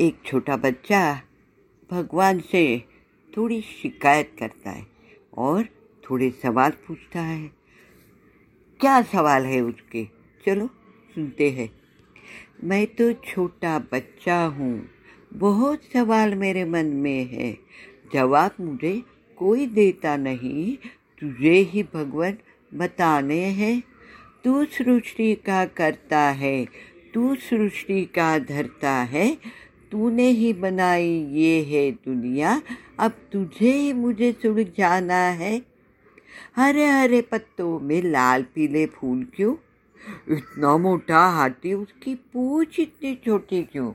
एक छोटा बच्चा भगवान से थोड़ी शिकायत करता है और थोड़े सवाल पूछता है। क्या सवाल है उसके? चलो, सुनते हैं। मैं तो छोटा बच्चा हूँ। बहुत सवाल मेरे मन में है। जवाब मुझे कोई देता नहीं। तुझे ही भगवान बताने हैं। तू सृष्टि का करता है। तू सृष्टि का धरता है। तूने ही बनाई ये है दुनिया। अब तुझे ही मुझे सुलझाना है। हरे हरे पत्तों में लाल पीले फूल क्यों? इतना मोटा हाथी, उसकी पूछ इतनी छोटी क्यों?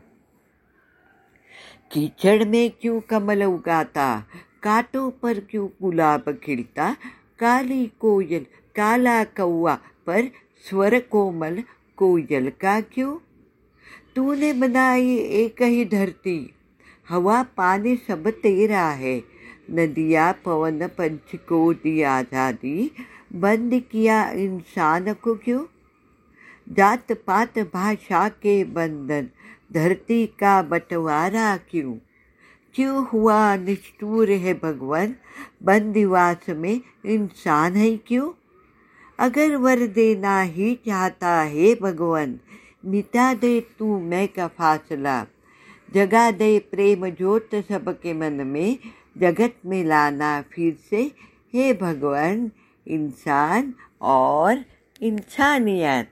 कीचड़ में क्यों कमल उगाता? कांटों पर क्यों गुलाब खिलता? काली कोयल, काला कौआ पर स्वर कोमल, कोयल का क्यों? तूने बनाई एक ही धरती। हवा पानी सब तेरा है। नदिया, पवन पंच को दी आज़ादी। बंद किया इंसान को क्यों? जात पात भाषा के बंधन। धरती का बंटवारा क्यों? क्यों हुआ निष्ठुर है भगवान? बंदिवास में इंसान है क्यों? अगर वर देना ही चाहता है भगवान मिटा दे तू मैं का फासला। जगा दे प्रेम ज्योत सबके मन में, जगत में लाना फिर से। हे भगवान, इंसान और इंसानियत।